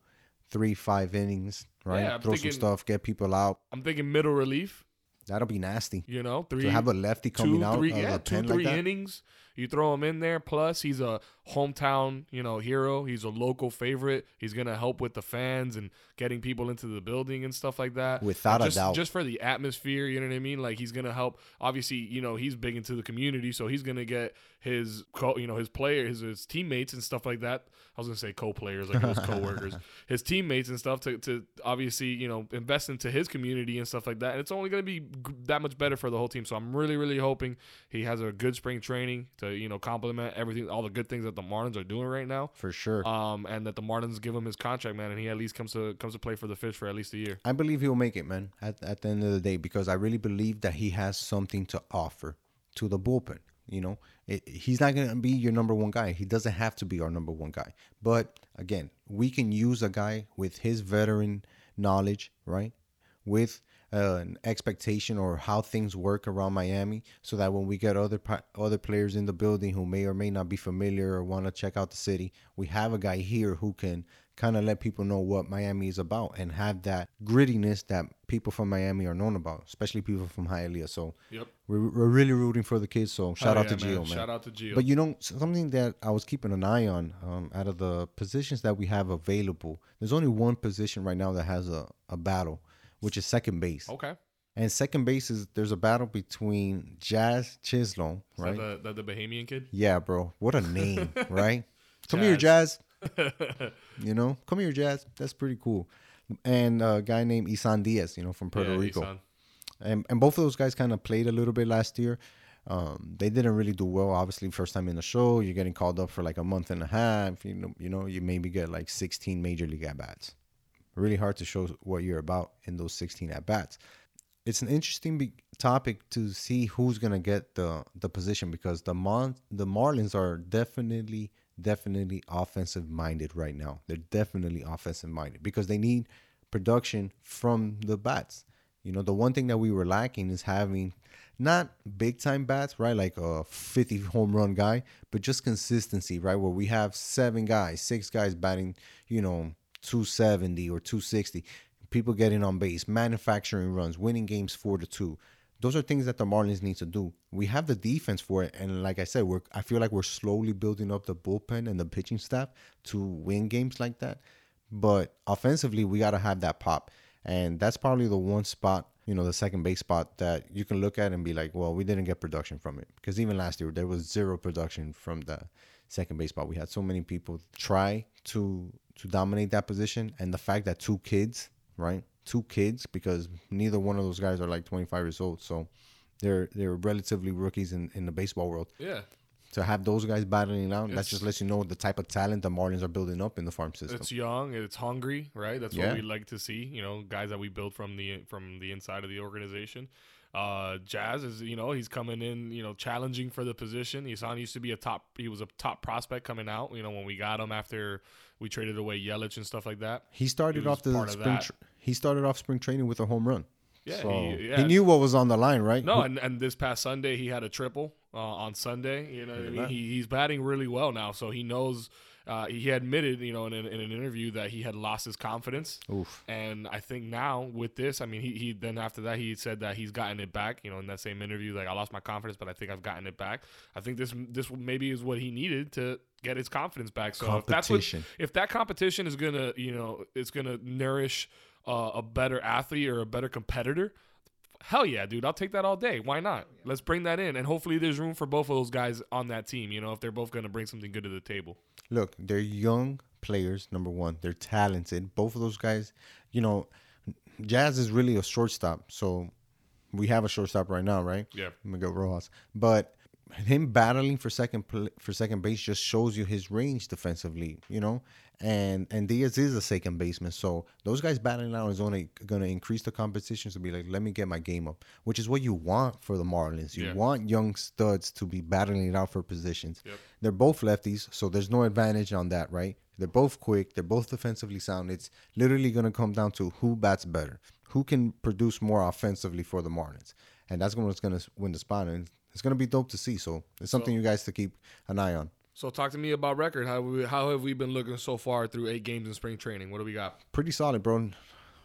three, five innings, right? Yeah, Throw thinking- some stuff, get people out. I'm thinking middle relief. That'll be nasty. You know, three to have a lefty coming two, out three, of yeah, two, three like that. You throw him in there. Plus, he's a hometown, you know, hero. He's a local favorite. He's gonna help with the fans and getting people into the building and stuff like that. Without a just, doubt. just for the atmosphere. You know what I mean? Like he's gonna help. Obviously, you know, he's big into the community, so he's gonna get his, co- you know, his player, his, his teammates and stuff like that. I was gonna say co-players, like his co-workers, his teammates and stuff to, to obviously, you know, invest into his community and stuff like that. And it's only gonna be that much better for the whole team. So I'm really, really hoping he has a good spring training to, you know, compliment everything, all the good things that the Marlins are doing right now. For sure. Um, and that the Marlins give him his contract, man, and he at least comes to comes to play for the Fish for at least a year. I believe he'll make it, man, at, at the end of the day, because I really believe that he has something to offer to the bullpen. You know, it, he's not going to be your number one guy. He doesn't have to be our number one guy. But again, we can use a guy with his veteran knowledge, right? With uh, an expectation or how things work around Miami, so that when we get other other players in the building who may or may not be familiar or want to check out the city, we have a guy here who can kind of let people know what Miami is about and have that grittiness that people from Miami are known about, especially people from Hialeah. So Yep. we're, we're really rooting for the kids. So shout Oh, out yeah, to Gio, man. Shout out to Gio. But you know, something that I was keeping an eye on um, out of the positions that we have available, there's only one position right now that has a, a battle, which is second base. okay. And second base is there's a battle between Jazz Chisholm, Is right? that the, that the Bahamian kid? yeah, bro. What a name, right? Come here, Jazz. You know, come here, Jazz. That's pretty cool. And a guy named Isan Diaz, you know, from Puerto Yeah, Rico. Isan. and and both of those guys kind of played a little bit last year. Um, they didn't really do well. Obviously, first time in the show, you're getting called up for like a month and a half. You know, you know, you maybe get like 16 major league at bats. Really hard to show what you're about in those 16 at bats. It's an interesting topic to see who's gonna get the the position because the Mon- the Marlins are definitely definitely offensive minded right now. They're definitely offensive minded because they need production from the bats. You know, the one thing that we were lacking is having not big time bats, right? Like a 50 home run guy, but just consistency, right? Where we have seven guys, six guys batting, you know, 270 or 260. People getting on base, manufacturing runs, winning games four to two. Those are things that the Marlins need to do. We have the defense for it, and like I said, we're I feel like we're slowly building up the bullpen and the pitching staff to win games like that. But offensively, we got to have that pop. And that's probably the one spot, you know, the second base spot that you can look at and be like, well, we didn't get production from it. Because even last year, there was zero production from the second base spot. We had so many people try to to dominate that position. And the fact that two kids, right? Two kids, because neither one of those guys are like 25 years old. So they're they're relatively rookies in, in the baseball world. Yeah. To have those guys battling out, that just lets you know the type of talent the Marlins are building up in the farm system. It's young, it's hungry, right? That's Yeah. what we like to see. You know, guys that we build from the from the inside of the organization. Uh, Jazz is, you know, he's coming in, you know, challenging for the position. Isan used to be a top, he was a top prospect coming out. You know, when we got him after we traded away Yelich and stuff like that. He started He off the spring. that. Tr- he started off spring training with a home run. Yeah, so he- he, knew what was on the line, right? No, and, and this past Sunday he had a triple uh, on Sunday. You know, what I mean, he, he's batting really well now, so he knows. Uh, he admitted, you know, in, an- in an interview that he had lost his confidence. Oof. And I think now with this, I mean, he, he then after that he said that he's gotten it back. You know, in that same interview, like I lost my confidence, but I think I've gotten it back. I think this this maybe is what he needed to get his confidence back. So if that's what if that competition is gonna, you know, it's gonna nourish uh, a better athlete or a better competitor. Hell yeah, dude! I'll take that all day. Why not? Let's bring that in, and hopefully there's room for both of those guys on that team. You know, if they're both gonna bring something good to the table. Look, they're young players. Number one, they're talented. Both of those guys, you know, Jazz is really a shortstop. So we have a shortstop right now, right? Yeah. Miguel Rojas. But him battling for second for second base just shows you his range defensively, you know. And and Diaz is a second baseman, so those guys battling out is only going to increase the competition to be like, let me get my game up, which is what you want for the Marlins. You Yeah. want young studs to be battling it out for positions. Yep. They're both lefties, so there's no advantage on that, right? They're both quick. They're both defensively sound. It's literally going to come down to who bats better, who can produce more offensively for the Marlins, and that's what's going to win the spot. And it's going to be dope to see. So it's something you guys to keep an eye on. So talk to me about record. How we, how have we been looking so far through eight games in spring training? What do we got? Pretty solid, bro.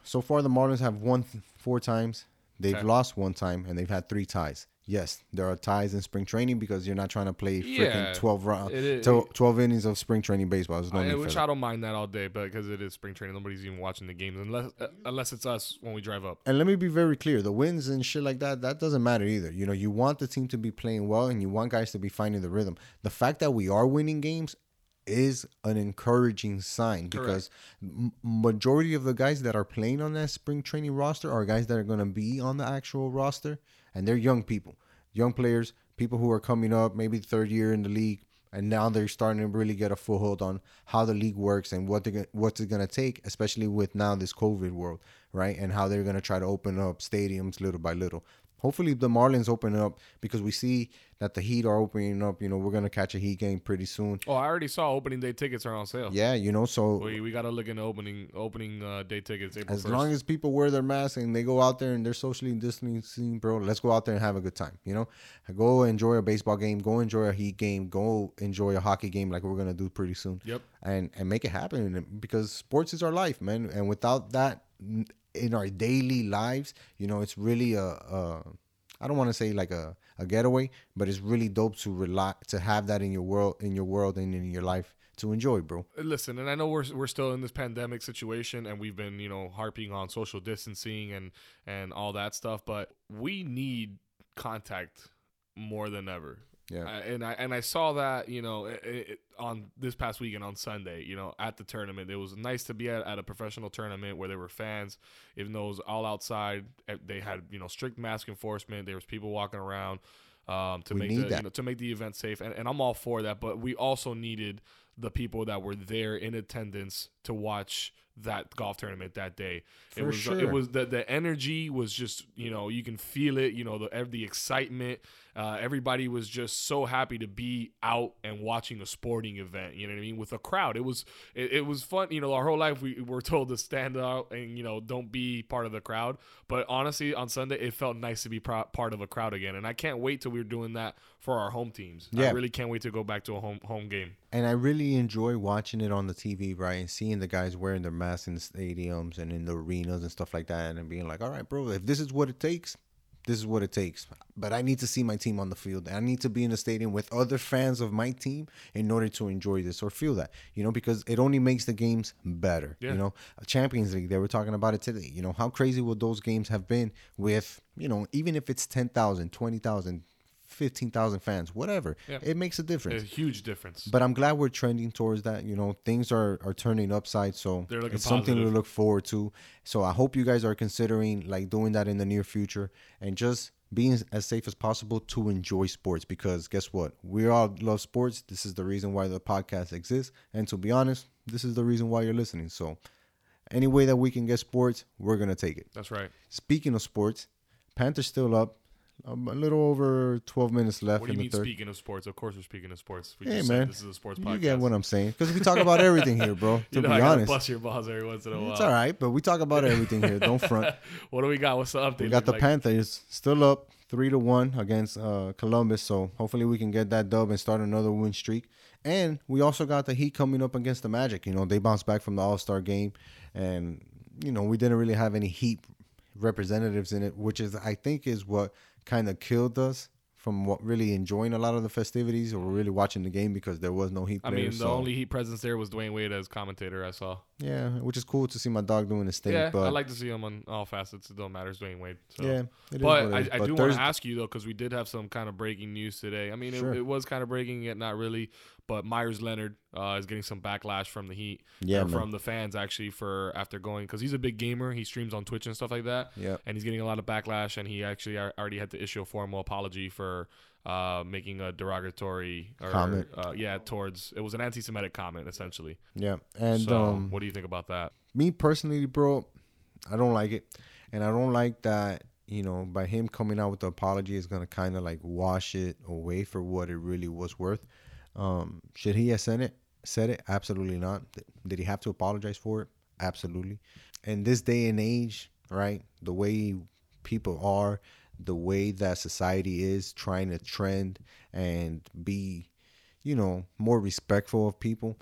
So far, the Marlins have won four times. They've Okay. lost one time, and they've had three ties. Yes, there are ties in spring training because you're not trying to play freaking Yeah, 12 rounds, 12 innings of spring training baseball. No I, which. I don't mind that all day, but because it is spring training, nobody's even watching the games unless uh, unless it's us when we drive up. And let me be very clear: the wins and shit like that, that doesn't matter either. You know, you want the team to be playing well, and you want guys to be finding the rhythm. The fact that we are winning games is an encouraging sign because m- majority of the guys that are playing on that spring training roster are guys that are going to be on the actual roster, and they're young people, young players, people who are coming up, maybe third year in the league. And now they're starting to really get a foothold on how the league works and what they're, what's it to take, especially with now this COVID world, right? And how they're to try to open up stadiums little by little. Hopefully the Marlins open up because we see that the Heat are opening up. You know, we're going to catch a Heat game pretty soon. Oh, I already saw opening day tickets are on sale. Yeah, you know, so We, we got to look into opening opening uh, day tickets April as 1st. long as people wear their masks and they go out there and they're socially distancing, bro, let's go out there and have a good time. You know, go enjoy a baseball game, go enjoy a Heat game, go enjoy a hockey game like we're gonna do pretty soon. Yep. and and make it happen because sports is our life, man. And without that in our daily lives, you know, it's really a, a I don't want to say like a, a getaway, but it's really dope to rely to have that in your world, in your world, and in your life to enjoy, bro. Uh, listen, and I know we're we're still in this pandemic situation, and we've been you know harping on social distancing and and all that stuff, but we need contact more than ever. Yeah. I- and I and I saw that you know it, it, on this past weekend on Sunday, you know, at the tournament. It was nice to be at, at a professional tournament where there were fans, even though it was all outside. eh, They had you know strict mask enforcement. There was people walking around um, to We make the, you know, to make the event safe, and, and I'm all for that. But we also needed the people that were there in attendance to watch that golf tournament that day. it For was sure. it was the the energy was just you know you can feel it. You know the the excitement. Uh, everybody was just so happy to be out and watching a sporting event. You know what I mean? With a crowd, it was it, it was fun. You know, our whole life we were told to stand out and you know don't be part of the crowd. But honestly, on Sunday it felt nice to be pro- part of a crowd again, and I can't wait till we're doing that for our home teams. I Yeah. really can't wait to go back to a home home game. And I really enjoy watching it on the TV, right? And seeing the guys wearing their masks in the stadiums and in the arenas and stuff like that, and being like, all right, bro, if this is what it takes, this is what it takes. But I need to see my team on the field. I need to be in the stadium with other fans of my team in order to enjoy this or feel that, you know, because it only makes the games better. Yeah. You know, uh, Champions League, they were talking about it today. You know, how crazy would those games have been with, you know, even if it's 10,000, 20,000, 15,000 fans, whatever. Yeah. It makes a difference. A huge difference. But I'm glad we're trending towards that. You know, things are are turning upside, so it's something to look forward to. So I hope you guys are considering like doing that in the near future and just being as safe as possible to enjoy sports because guess what? We all love sports. This is the reason why the podcast exists, and to be honest, this is the reason why you're listening. So any way that we can get sports, we're gonna take it. That's right. Speaking of sports, Panthers still up. Um, a little over 12 minutes left What do in you mean? the third. Speaking of sports, of course we're speaking of sports. We Hey, just man. said this is a sports podcast. You get what I'm saying? Because we talk about everything here, bro. To you know be honest, bust your balls every once in a while. it's all right. But we talk about everything here. Don't front. What do we got? What's the update? We got the like? Panthers still up three to one against uh, Columbus. So hopefully we can get that dub and start another win streak. And we also got the Heat coming up against the Magic. You know they bounced back from the All Star game, and you know we didn't really have any Heat representatives in it, which is I think is what kind of killed us from what really enjoying a lot of the festivities or really watching the game because there was no Heat I players. mean, the so- only Heat presence there was Dwyane Wade as commentator. I saw. yeah, which is cool to see my dog doing his thing. yeah, but I like to see him on all facets. It don't matter. It's Dwyane Wade. So. yeah, But I. I do want to ask you though, because we did have some kind of breaking news today. I mean, it, it was kind of breaking, yet not really. But Meyers Leonard uh, is getting some backlash from the Heat, Yeah, from the fans actually for after going because he's a big gamer. He streams on Twitch and stuff like that, Yeah. and he's getting a lot of backlash. And he actually already had to issue a formal apology for uh, making a derogatory or, Comment. Uh, yeah, towards it was an anti-Semitic comment essentially. Yeah. And so, um, what do you think about that? me personally, bro, I don't like it, and I don't like that. You know, by him coming out with the apology is gonna kind of like wash it away for what it really was worth. Um, should he have said it? Said it? Absolutely not. Did he have to apologize for it? Absolutely. In this day and age, right, the way people are, the way that society is trying to trend and be, you know, more respectful of people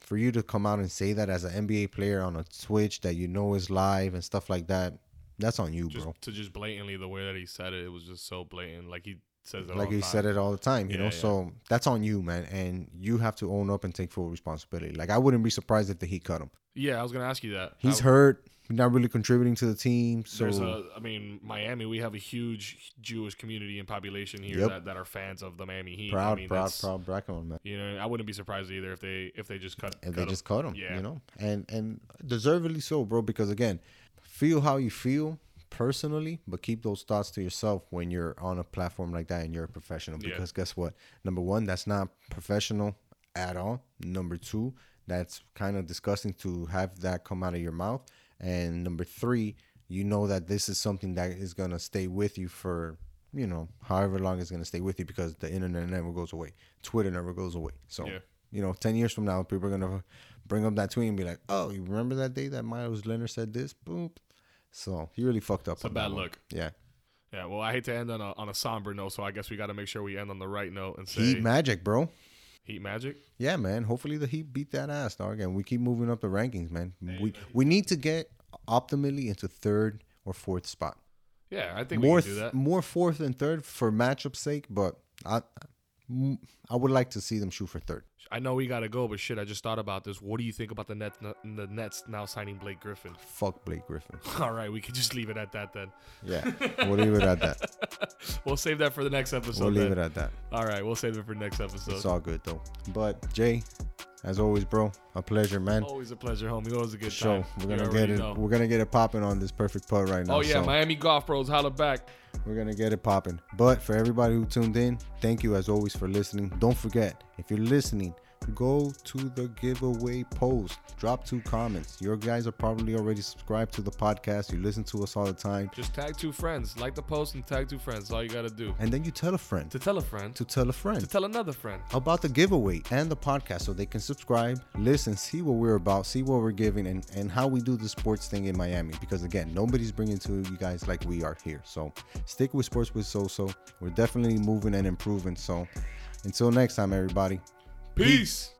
for you to come out and say that as an NBA player on a Twitch that you know is live and stuff like that, that's on you, Just bro. to just blatantly the way that he said it, it was just so blatant. Like he says it Like he the said it all the time, you Yeah, know. yeah. So that's on you, man, and you have to own up and take full responsibility. Like I wouldn't be surprised if the Heat cut him. Yeah, I was gonna ask you that. He's I- hurt, not really contributing to the team. So There's a, I mean, Miami. We have a huge Jewish community and population here Yep. that, that are fans of the Miami Heat. proud, I mean, proud, proud, bracket on man. You know, I wouldn't be surprised either if they if they just cut. and cut they him. just cut him. Yeah. You know, and and deservedly so, bro. Because again, feel how you feel personally, but keep those thoughts to yourself when you're on a platform like that and you're a professional. Yeah. Because guess what? Number one, that's not professional at all. Number two, that's kind of disgusting to have that come out of your mouth. And number three, you know that this is something that is gonna stay with you for you know however long it's gonna stay with you because the internet never goes away, Twitter never goes away. So Yeah. you know, 10 years from now, people are going to bring up that tweet and be like, oh, you remember that day that Miles Leonard said this? Boom. So he really fucked up. It's a bad look. Yeah. Yeah. Well, I hate to end on a on a somber note, so I guess we got to make sure we end on the right note and say Heat Magic, bro. Heat Magic. Yeah, man. Hopefully the Heat beat that ass, dog. And we keep moving up the rankings, man. We we need to get optimally into third or fourth spot. Yeah, I think More we can do th- that. more fourth and third for matchup sake, but I I would like to see them shoot for third. I know we gotta go, but shit, I just thought about this. What do you think about the Nets? The Nets now signing Blake Griffin. Fuck Blake Griffin. All right, we could just leave it at that then. Yeah, we'll leave it at that. We'll save that for the next episode. We'll leave then. it at that. All right, we'll save it for next episode. It's all good though. But Jay, as always, bro, a pleasure, man. Always a pleasure, homie. Always a good Show we're gonna get it. know. We're gonna get it popping on this perfect putt right now. Oh yeah, so Miami Golf Bros, holla back. we're gonna get it popping. But for everybody who tuned in, thank you as always for listening. Don't forget, if you're listening, go to the giveaway post. Drop two comments. Your guys are probably already subscribed to the podcast. You listen to us all the time, Just tag two friends, like the post, and tag two friends. That's all you gotta do. and then you tell a friend To tell a friend, to tell a friend. to tell another friend. about the giveaway and the podcast so they can subscribe, listen, see what we're about, see what we're giving, and, and how we do the sports thing in Miami. Because again, nobody's bringing to you guys like we are here. So stick with Sports with So So. We're definitely moving and improving. So until next time, everybody. Peace.